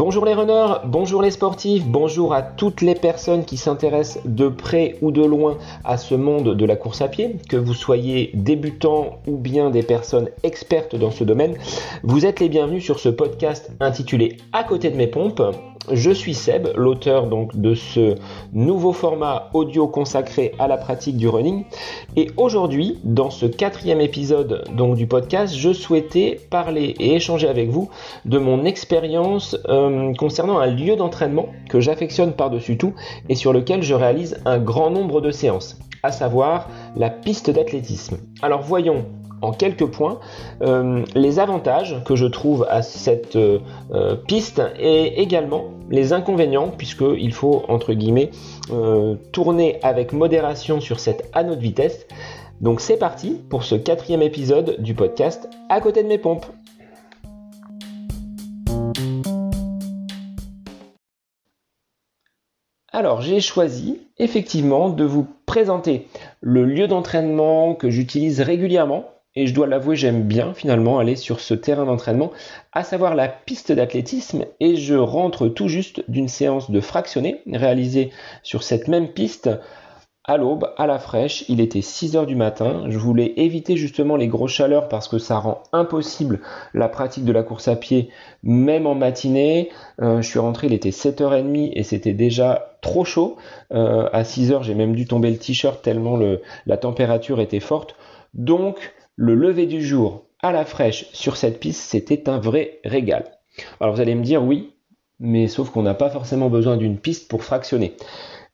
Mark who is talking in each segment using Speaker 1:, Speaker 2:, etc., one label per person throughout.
Speaker 1: Bonjour les runners, bonjour les sportifs, bonjour à toutes les personnes qui s'intéressent de près ou de loin à ce monde de la course à pied, que vous soyez débutant ou bien des personnes expertes dans ce domaine. Vous êtes les bienvenus sur ce podcast intitulé À côté de mes pompes je suis Seb, l'auteur donc de ce nouveau format audio consacré à la pratique du running. Et aujourd'hui, dans ce quatrième épisode donc du podcast, je souhaitais parler et échanger avec vous de mon expérience euh, concernant un lieu d'entraînement que j'affectionne par-dessus tout et sur lequel je réalise un grand nombre de séances, à savoir la piste d'athlétisme. Alors voyons en quelques points euh, les avantages que je trouve à cette euh, piste et également les inconvénients puisqu'il faut entre guillemets tourner avec modération sur cette anneau de vitesse. Donc c'est parti pour ce quatrième épisode du podcast à côté de mes pompes. Alors j'ai choisi effectivement de vous présenter le lieu d'entraînement que j'utilise régulièrement et je dois l'avouer, j'aime bien finalement aller sur ce terrain d'entraînement, à savoir la piste d'athlétisme, et je rentre tout juste d'une séance de fractionné réalisée sur cette même piste à l'aube, à la fraîche, il était 6 heures du matin. Je voulais éviter justement les grosses chaleurs parce que ça rend impossible la pratique de la course à pied, même en matinée. Euh, je suis rentré, il était 7h30 et c'était déjà trop chaud. Euh, à 6 heures, j'ai même dû tomber le t-shirt tellement le, la température était forte. Donc, le lever du jour à la fraîche sur cette piste, c'était un vrai régal. Alors vous allez me dire oui, mais sauf qu'on n'a pas forcément besoin d'une piste pour fractionner.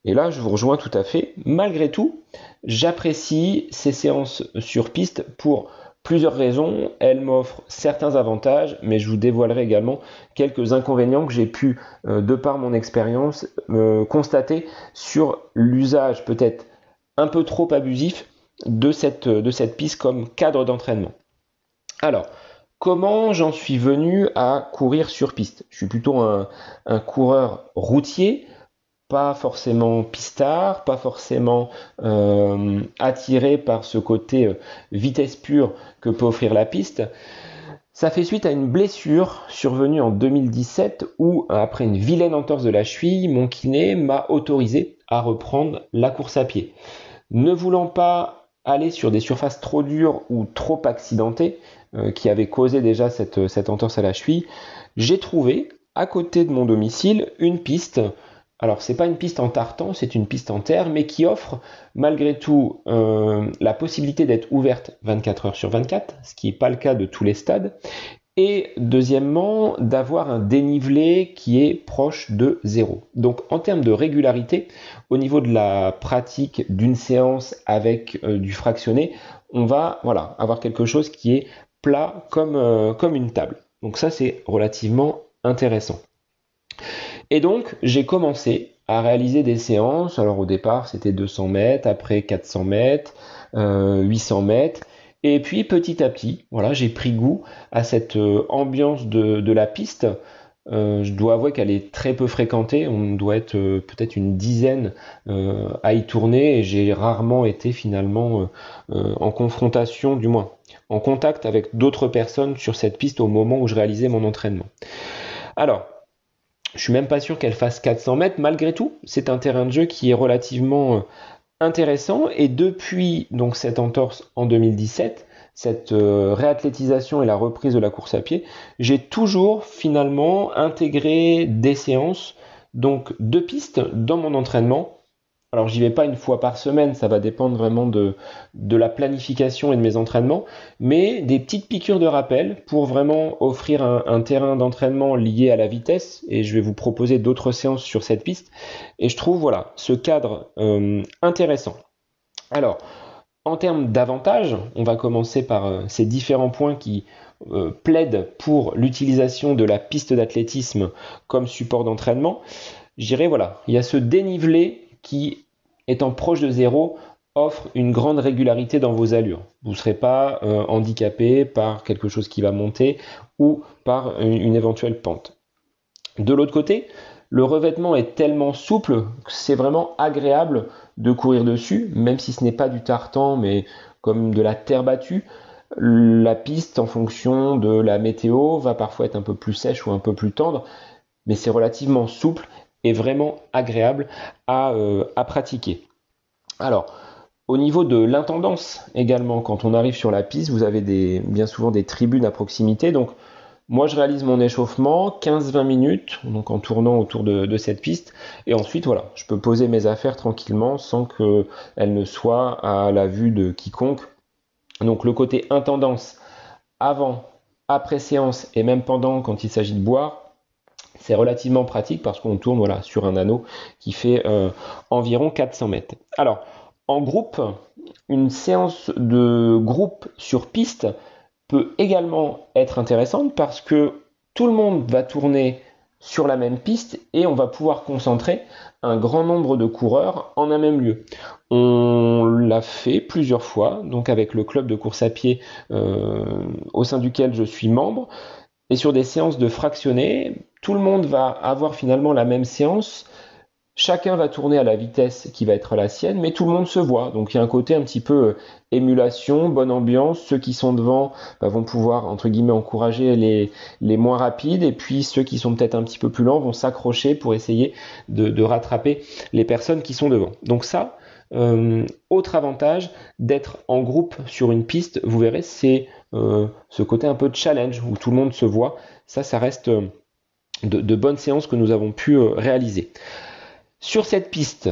Speaker 1: Et là, je vous rejoins tout à fait. Malgré tout, j'apprécie ces séances sur piste pour plusieurs raisons. Elles m'offrent certains avantages, mais je vous dévoilerai également quelques inconvénients que j'ai pu, euh, de par mon expérience, euh, constater sur l'usage peut-être un peu trop abusif de cette, piste comme cadre d'entraînement. Alors, comment j'en suis venu à courir sur piste? Je suis plutôt un, coureur routier, pas forcément pistard, pas forcément euh, attiré par ce côté euh, vitesse pure que peut offrir la piste. Ça fait suite à une blessure survenue en 2017 où, après une vilaine entorse de la cheville, mon kiné m'a autorisé à reprendre la course à pied. Ne voulant pas aller sur des surfaces trop dures ou trop accidentées, euh, qui avaient causé déjà cette, cette entorse à la cheville, j'ai trouvé à côté de mon domicile une piste. Alors c'est pas une piste en tartan, c'est une piste en terre, mais qui offre malgré tout euh, la possibilité d'être ouverte 24 heures sur 24, ce qui n'est pas le cas de tous les stades, et deuxièmement d'avoir un dénivelé qui est proche de zéro. Donc en termes de régularité, au niveau de la pratique d'une séance avec euh, du fractionné, on va voilà, avoir quelque chose qui est plat comme, euh, comme une table. Donc ça c'est relativement intéressant. Et donc j'ai commencé à réaliser des séances. Alors au départ c'était 200 mètres, après 400 mètres, 800 euh, mètres. Et puis petit à petit, voilà, j'ai pris goût à cette euh, ambiance de, la piste. Euh, je dois avouer qu'elle est très peu fréquentée. On doit être euh, peut-être une dizaine à y tourner et j'ai rarement été finalement en confrontation, du moins en contact avec d'autres personnes sur cette piste au moment où je réalisais mon entraînement. Alors, je suis même pas sûr qu'elle fasse 400 mètres. Malgré tout, c'est un terrain de jeu qui est relativement intéressant. Et depuis donc cette entorse en 2017, cette euh, réathlétisation et la reprise de la course à pied, j'ai toujours finalement intégré des séances, donc deux pistes dans mon entraînement alors j'y vais pas une fois par semaine, ça va dépendre vraiment de, de la planification et de mes entraînements, mais des petites piqûres de rappel pour vraiment offrir un, terrain d'entraînement lié à la vitesse, et je vais vous proposer d'autres séances sur cette piste, et je trouve voilà ce cadre euh, intéressant. Alors, en termes d'avantages, on va commencer par euh, ces différents points qui euh, plaident pour l'utilisation de la piste d'athlétisme comme support d'entraînement. Je dirais voilà, il y a ce dénivelé qui étant proche de zéro, offre une grande régularité dans vos allures. Vous ne serez pas euh, handicapé par quelque chose qui va monter ou par une, éventuelle pente. De l'autre côté, le revêtement est tellement souple que c'est vraiment agréable de courir dessus, même si ce n'est pas du tartan, mais comme de la terre battue. La piste, en fonction de la météo, va parfois être un peu plus sèche ou un peu plus tendre, mais c'est relativement souple et vraiment agréable à, euh, à pratiquer. Alors, au niveau de l'intendance également, quand on arrive sur la piste, vous avez des, bien souvent des tribunes à proximité. Donc, moi, je réalise mon échauffement 15-20 minutes, donc en tournant autour de, cette piste. Et ensuite, voilà, je peux poser mes affaires tranquillement sans qu'elles ne soient à la vue de quiconque. Donc, le côté intendance avant, après séance et même pendant quand il s'agit de boire, c'est relativement pratique parce qu'on tourne voilà, sur un anneau qui fait euh, environ 400 mètres. Alors, en groupe, une séance de groupe sur piste peut également être intéressante parce que tout le monde va tourner sur la même piste et on va pouvoir concentrer un grand nombre de coureurs en un même lieu. On l'a fait plusieurs fois, donc avec le club de course à pied euh, au sein duquel je suis membre. Et sur des séances de fractionnés, tout le monde va avoir finalement la même séance, Chacun va tourner à la vitesse qui va être la sienne, mais tout le monde se voit. Donc il y a un côté un petit peu euh, émulation, bonne ambiance. Ceux qui sont devant bah, vont pouvoir, entre guillemets, encourager les, les moins rapides, et puis ceux qui sont peut-être un petit peu plus lents vont s'accrocher pour essayer de, rattraper les personnes qui sont devant. Donc ça, euh, autre avantage d'être en groupe sur une piste, vous verrez, c'est euh, ce côté un peu challenge où tout le monde se voit. Ça, ça reste de, de bonnes séances que nous avons pu réaliser. Sur cette piste,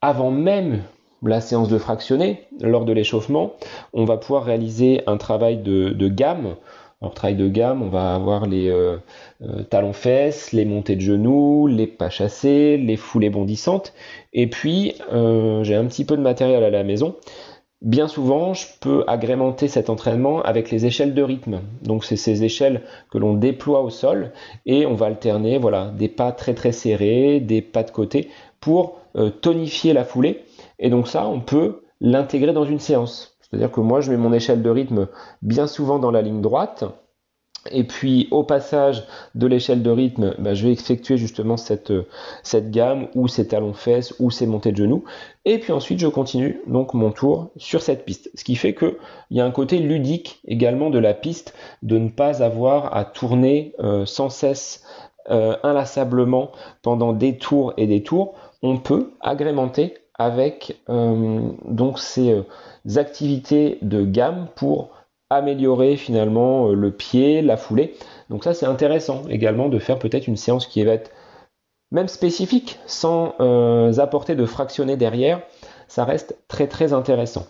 Speaker 1: avant même la séance de fractionné, lors de l'échauffement, on va pouvoir réaliser un travail de, gamme. Alors, de gamme, on va avoir les euh, euh, talons-fesses, les montées de genoux, les pas chassés, les foulées bondissantes. Et puis, euh, j'ai un petit peu de matériel à la maison. Bien souvent, je peux agrémenter cet entraînement avec les échelles de rythme. Donc, c'est ces échelles que l'on déploie au sol et on va alterner, voilà, des pas très très serrés, des pas de côté pour tonifier la foulée. Et donc ça, on peut l'intégrer dans une séance. C'est-à-dire que moi, je mets mon échelle de rythme bien souvent dans la ligne droite. Et puis au passage de l'échelle de rythme, bah, je vais effectuer justement cette, euh, gamme ou ces talons fesses ou ces montées de genoux. Et puis ensuite, je continue donc mon tour sur cette piste. Ce qui fait qu'il y a un côté ludique également de la piste de ne pas avoir à tourner euh, sans cesse inlassablement pendant des tours et des tours on peut agrémenter avec euh, donc ces euh, activités de gamme pour améliorer finalement euh, le pied, la foulée. Donc ça c'est intéressant également de faire peut-être une séance qui va être même spécifique sans apporter de fractionné derrière. Ça reste très très intéressant.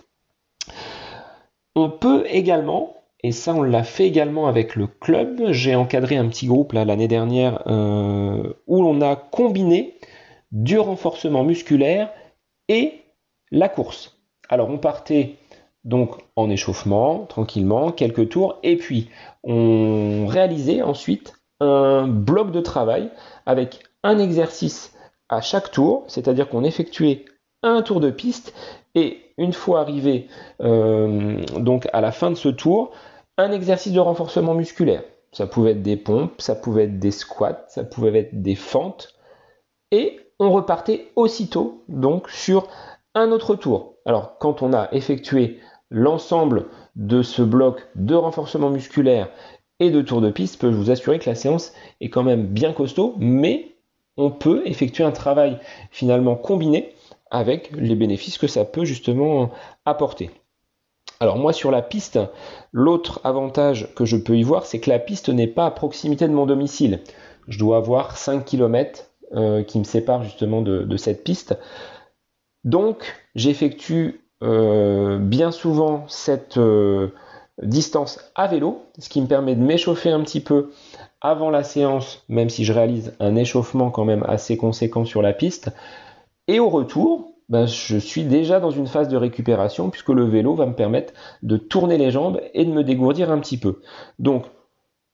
Speaker 1: On peut également, et ça on l'a fait également avec le club, j'ai encadré un petit groupe l'année dernière où on a combiné du renforcement musculaire et la course. Alors on partait donc en échauffement, tranquillement, quelques tours, et puis on réalisait ensuite un bloc de travail avec un exercice à chaque tour, c'est-à-dire qu'on effectuait un tour de piste, et une fois arrivé euh, donc à la fin de ce tour, un exercice de renforcement musculaire. Ça pouvait être des pompes, ça pouvait être des squats, ça pouvait être des fentes, et on repartait aussitôt donc sur un autre tour. Alors quand on a effectué l'ensemble de ce bloc de renforcement musculaire et de tour de piste, je peux vous assurer que la séance est quand même bien costaud, mais on peut effectuer un travail finalement combiné avec les bénéfices que ça peut justement apporter. Alors moi sur la piste, l'autre avantage que je peux y voir, c'est que la piste n'est pas à proximité de mon domicile. Je dois avoir 5 km euh, qui me sépare justement de, cette piste. Donc j'effectue euh, bien souvent cette euh, distance à vélo, ce qui me permet de m'échauffer un petit peu avant la séance, même si je réalise un échauffement quand même assez conséquent sur la piste. Et au retour, ben, je suis déjà dans une phase de récupération puisque le vélo va me permettre de tourner les jambes et de me dégourdir un petit peu. Donc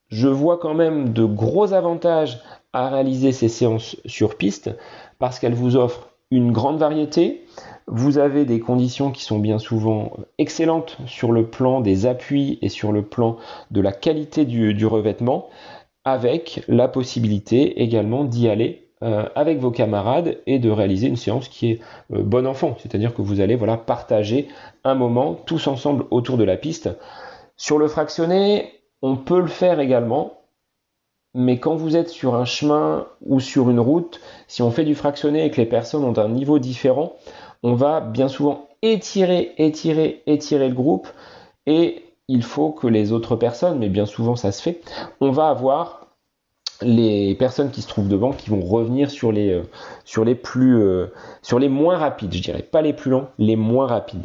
Speaker 1: je vois quand même de gros avantages à réaliser ces séances sur piste parce qu'elles vous offrent une grande variété. Vous avez des conditions qui sont bien souvent excellentes sur le plan des appuis et sur le plan de la qualité du, revêtement, avec la possibilité également d'y aller euh, avec vos camarades et de réaliser une séance qui est euh, bon enfant, c'est-à-dire que vous allez voilà partager un moment tous ensemble autour de la piste Sur le fractionné, on peut le faire également, mais quand vous êtes sur un chemin ou sur une route, si on fait du fractionné et que les personnes ont un niveau différent, on va bien souvent étirer, étirer, étirer le groupe et il faut que les autres personnes, mais bien souvent ça se fait, on va avoir les personnes qui se trouvent devant qui vont revenir sur les, euh, euh, sur les moins rapides, je dirais pas les plus lents, les moins rapides.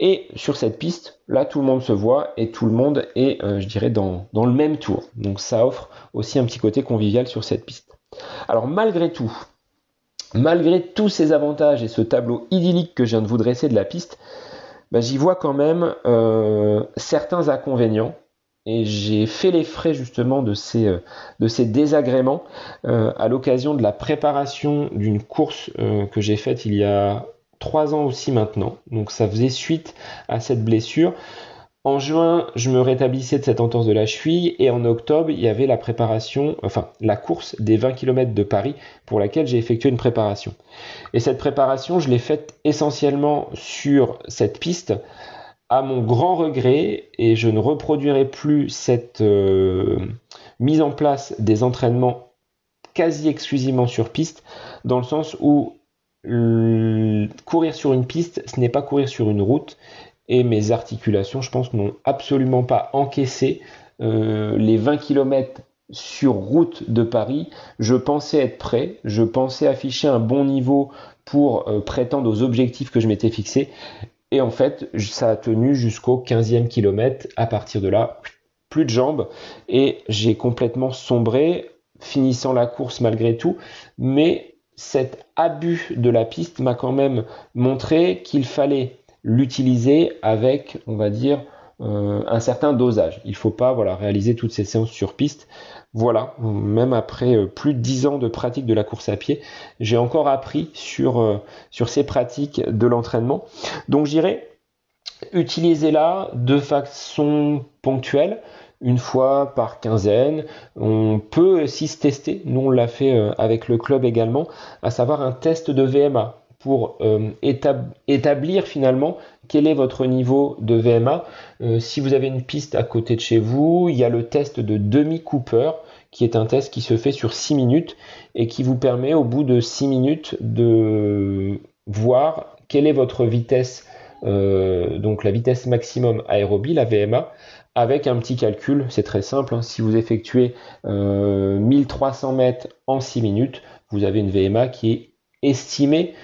Speaker 1: Et sur cette piste, là tout le monde se voit et tout le monde est, euh, je dirais, dans, le même tour. Donc ça offre aussi un petit côté convivial sur cette piste. Alors malgré tout, malgré tous ces avantages et ce tableau idyllique que je viens de vous dresser de la piste, bah, j'y vois quand même certains inconvénients. Et j'ai fait les frais justement de ces, euh, de ces désagréments euh, à l'occasion de la préparation d'une course que j'ai faite il y a trois ans aussi maintenant. Donc ça faisait suite à cette blessure. En juin, je me rétablissais de cette entorse de la cheville et en octobre, il y avait la préparation, enfin la course des 20 km de Paris pour laquelle j'ai effectué une préparation. Et cette préparation, je l'ai faite essentiellement sur cette piste à mon grand regret et je ne reproduirai plus cette euh, mise en place des entraînements quasi exclusivement sur piste dans le sens où courir sur une piste, ce n'est pas courir sur une route et mes articulations, je pense, n'ont absolument pas encaissé euh, les 20 km sur route de Paris. Je pensais être prêt, je pensais afficher un bon niveau pour euh, prétendre aux objectifs que je m'étais fixés. Et en fait, ça a tenu jusqu'au 15e kilomètre. À partir de là, plus de jambes. Et j'ai complètement sombré, finissant la course malgré tout. Mais cet abus de la piste m'a quand même montré qu'il fallait l'utiliser avec, on va dire, euh, un certain dosage. Il ne faut pas voilà, réaliser toutes ces séances sur piste. Voilà, même après euh, plus de 10 ans de pratique de la course à pied, j'ai encore appris sur, euh, ces pratiques de l'entraînement. Donc j'irai utiliser-la de façon ponctuelle, une fois par quinzaine. On peut aussi se tester, nous on l'a fait avec le club également, à savoir un test de VMA pour euh, établir finalement quel est votre niveau de VMA. Euh, si vous avez une piste à côté de chez vous, il y a le test de demi-Cooper qui est un test qui se fait sur 6 minutes et qui vous permet au bout de 6 minutes de voir quelle est votre vitesse, euh, donc la vitesse maximum aérobie, la VMA, avec un petit calcul, c'est très simple, hein. si vous effectuez 1300 mètres en 6 minutes, vous avez une VMA qui est estimée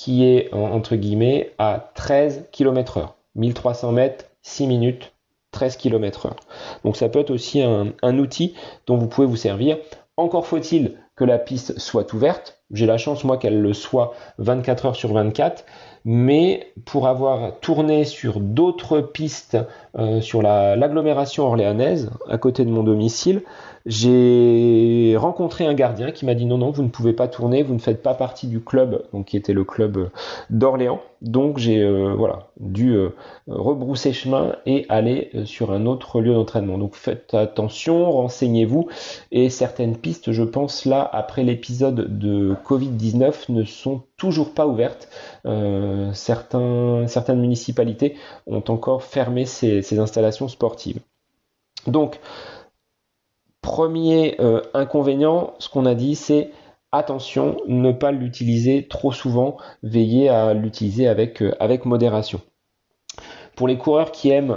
Speaker 1: qui est entre guillemets à 13 km heure. 1300 mètres, 6 minutes, 13 km heure. Donc ça peut être aussi un, outil dont vous pouvez vous servir. Encore faut-il que la piste soit ouverte. J'ai la chance, moi, qu'elle le soit 24 heures sur 24 mais pour avoir tourné sur d'autres pistes euh, sur l'agglomération orléanaise, à côté de mon domicile, j'ai rencontré un gardien qui m'a dit non, non, vous ne pouvez pas tourner, vous ne faites pas partie du club, donc qui était le club d'Orléans. Donc j'ai euh, voilà, dû euh, rebrousser chemin et aller sur un autre lieu d'entraînement. Donc faites attention, renseignez-vous. Et certaines pistes, je pense là, après l'épisode de Covid-19, ne sont toujours pas ouvertes. Euh, certains, certaines municipalités ont encore fermé ces, installations sportives. Donc, premier euh, inconvénient, ce qu'on a dit, c'est attention, ne pas l'utiliser trop souvent, veillez à l'utiliser avec, euh, avec modération. Pour les coureurs qui aiment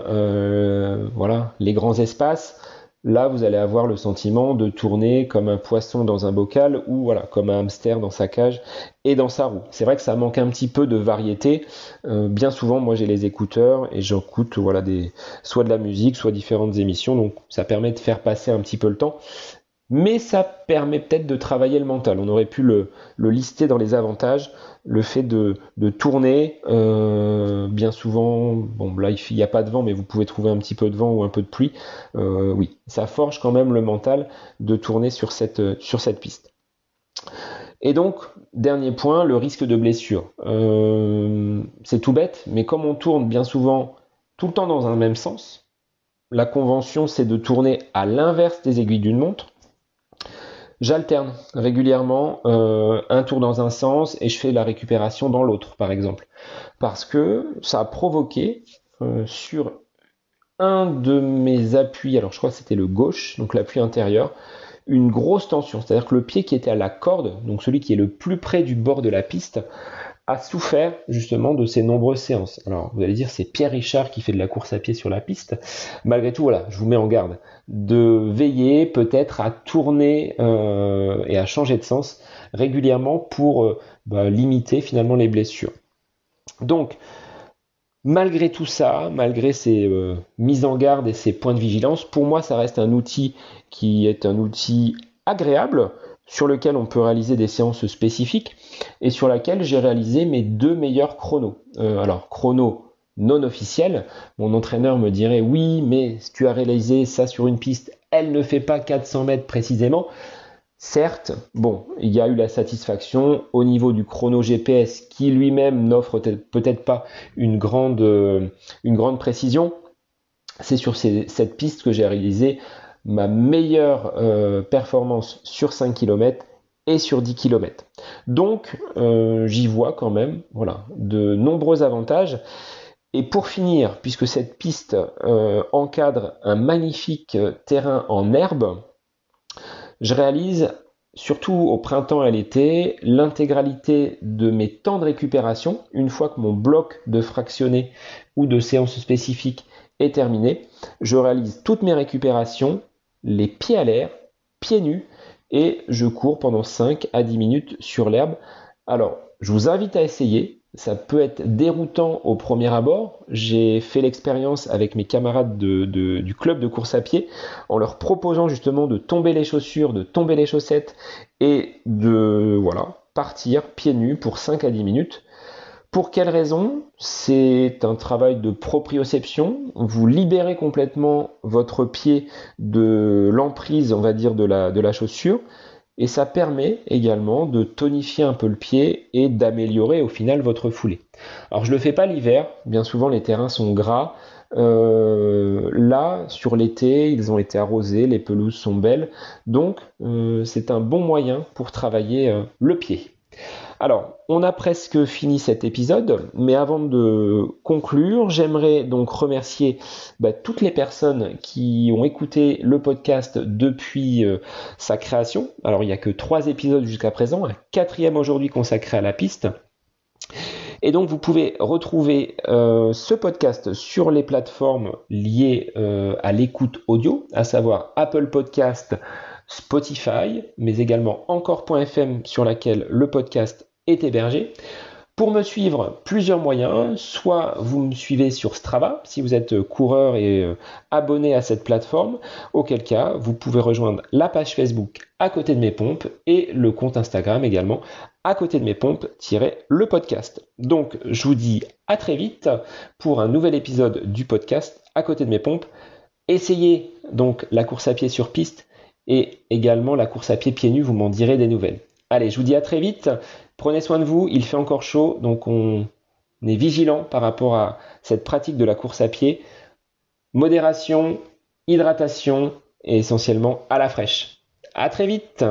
Speaker 1: voilà, les grands espaces, Là, vous allez avoir le sentiment de tourner comme un poisson dans un bocal ou voilà, comme un hamster dans sa cage et dans sa roue. C'est vrai que ça manque un petit peu de variété. Euh, bien souvent, moi, j'ai les écouteurs et j'écoute voilà des soit de la musique, soit différentes émissions. Donc, ça permet de faire passer un petit peu le temps mais ça permet peut-être de travailler le mental. On aurait pu le, lister dans les avantages, le fait de, tourner, euh, bien souvent, bon là il n'y a pas de vent, mais vous pouvez trouver un petit peu de vent ou un peu de pluie, euh, oui, ça forge quand même le mental de tourner sur cette, piste. Et donc, dernier point, le risque de blessure. Euh, c'est tout bête, mais comme on tourne bien souvent tout le temps dans un même sens, la convention c'est de tourner à l'inverse des aiguilles d'une montre, J'alterne régulièrement euh, un tour dans un sens et je fais la récupération dans l'autre, par exemple. Parce que ça a provoqué euh, sur un de mes appuis, alors je crois que c'était le gauche, donc l'appui intérieur, une grosse tension. C'est-à-dire que le pied qui était à la corde, donc celui qui est le plus près du bord de la piste, a souffert justement de ces nombreuses séances. Alors vous allez dire c'est Pierre Richard qui fait de la course à pied sur la piste. Malgré tout, voilà, je vous mets en garde de veiller peut-être à tourner euh, et à changer de sens régulièrement pour euh, bah, limiter finalement les blessures. Donc malgré tout ça, malgré ces euh, mises en garde et ces points de vigilance, pour moi ça reste un outil qui est un outil agréable sur lequel on peut réaliser des séances spécifiques et sur laquelle j'ai réalisé mes deux meilleurs chronos. Euh, alors, chrono non officiel, mon entraîneur me dirait oui, mais tu as réalisé ça sur une piste, elle ne fait pas 400 mètres précisément. Certes, bon, il y a eu la satisfaction au niveau du chrono GPS qui lui-même n'offre peut-être pas une grande, euh, une grande précision. C'est sur cette piste que j'ai réalisé ma meilleure euh, performance sur 5 km et sur 10 km. Donc euh, j'y vois quand même voilà, de nombreux avantages. Et pour finir, puisque cette piste euh, encadre un magnifique terrain en herbe, je réalise surtout au printemps et à l'été l'intégralité de mes temps de récupération une fois que mon bloc de fractionné ou de séance spécifique est terminé. Je réalise toutes mes récupérations les pieds à l'air, pieds nus, et je cours pendant 5 à 10 minutes sur l'herbe. Alors, je vous invite à essayer. Ça peut être déroutant au premier abord. J'ai fait l'expérience avec mes camarades du club de course à pied en leur proposant justement de tomber les chaussures, de tomber les chaussettes et de voilà, partir pieds nus pour 5 à 10 minutes. Pour quelle raison C'est un travail de proprioception? Vous libérez complètement votre pied de l'emprise, on va dire, de la, chaussure. Et ça permet également de tonifier un peu le pied et d'améliorer au final votre foulée. Alors je ne le fais pas l'hiver, bien souvent les terrains sont gras. Euh, là, sur l'été, ils ont été arrosés, les pelouses sont belles. Donc euh, c'est un bon moyen pour travailler euh, le pied. Alors, on a presque fini cet épisode, mais avant de conclure, j'aimerais donc remercier bah, toutes les personnes qui ont écouté le podcast depuis euh, sa création. Alors, il n'y a que trois épisodes jusqu'à présent, un quatrième aujourd'hui consacré à la piste. Et donc vous pouvez retrouver euh, ce podcast sur les plateformes liées euh, à l'écoute audio, à savoir Apple Podcast, Spotify, mais également encore.fm sur laquelle le podcast est hébergé. Pour me suivre, plusieurs moyens. Soit vous me suivez sur Strava, si vous êtes coureur et euh, abonné à cette plateforme, auquel cas vous pouvez rejoindre la page Facebook à côté de mes pompes et le compte Instagram également à côté de mes pompes-le podcast. Donc je vous dis à très vite pour un nouvel épisode du podcast à côté de mes pompes. Essayez donc la course à pied sur piste et également la course à pied pieds nus, vous m'en direz des nouvelles. Allez, je vous dis à très vite. Prenez soin de vous, il fait encore chaud, donc on est vigilant par rapport à cette pratique de la course à pied. Modération, hydratation et essentiellement à la fraîche. À très vite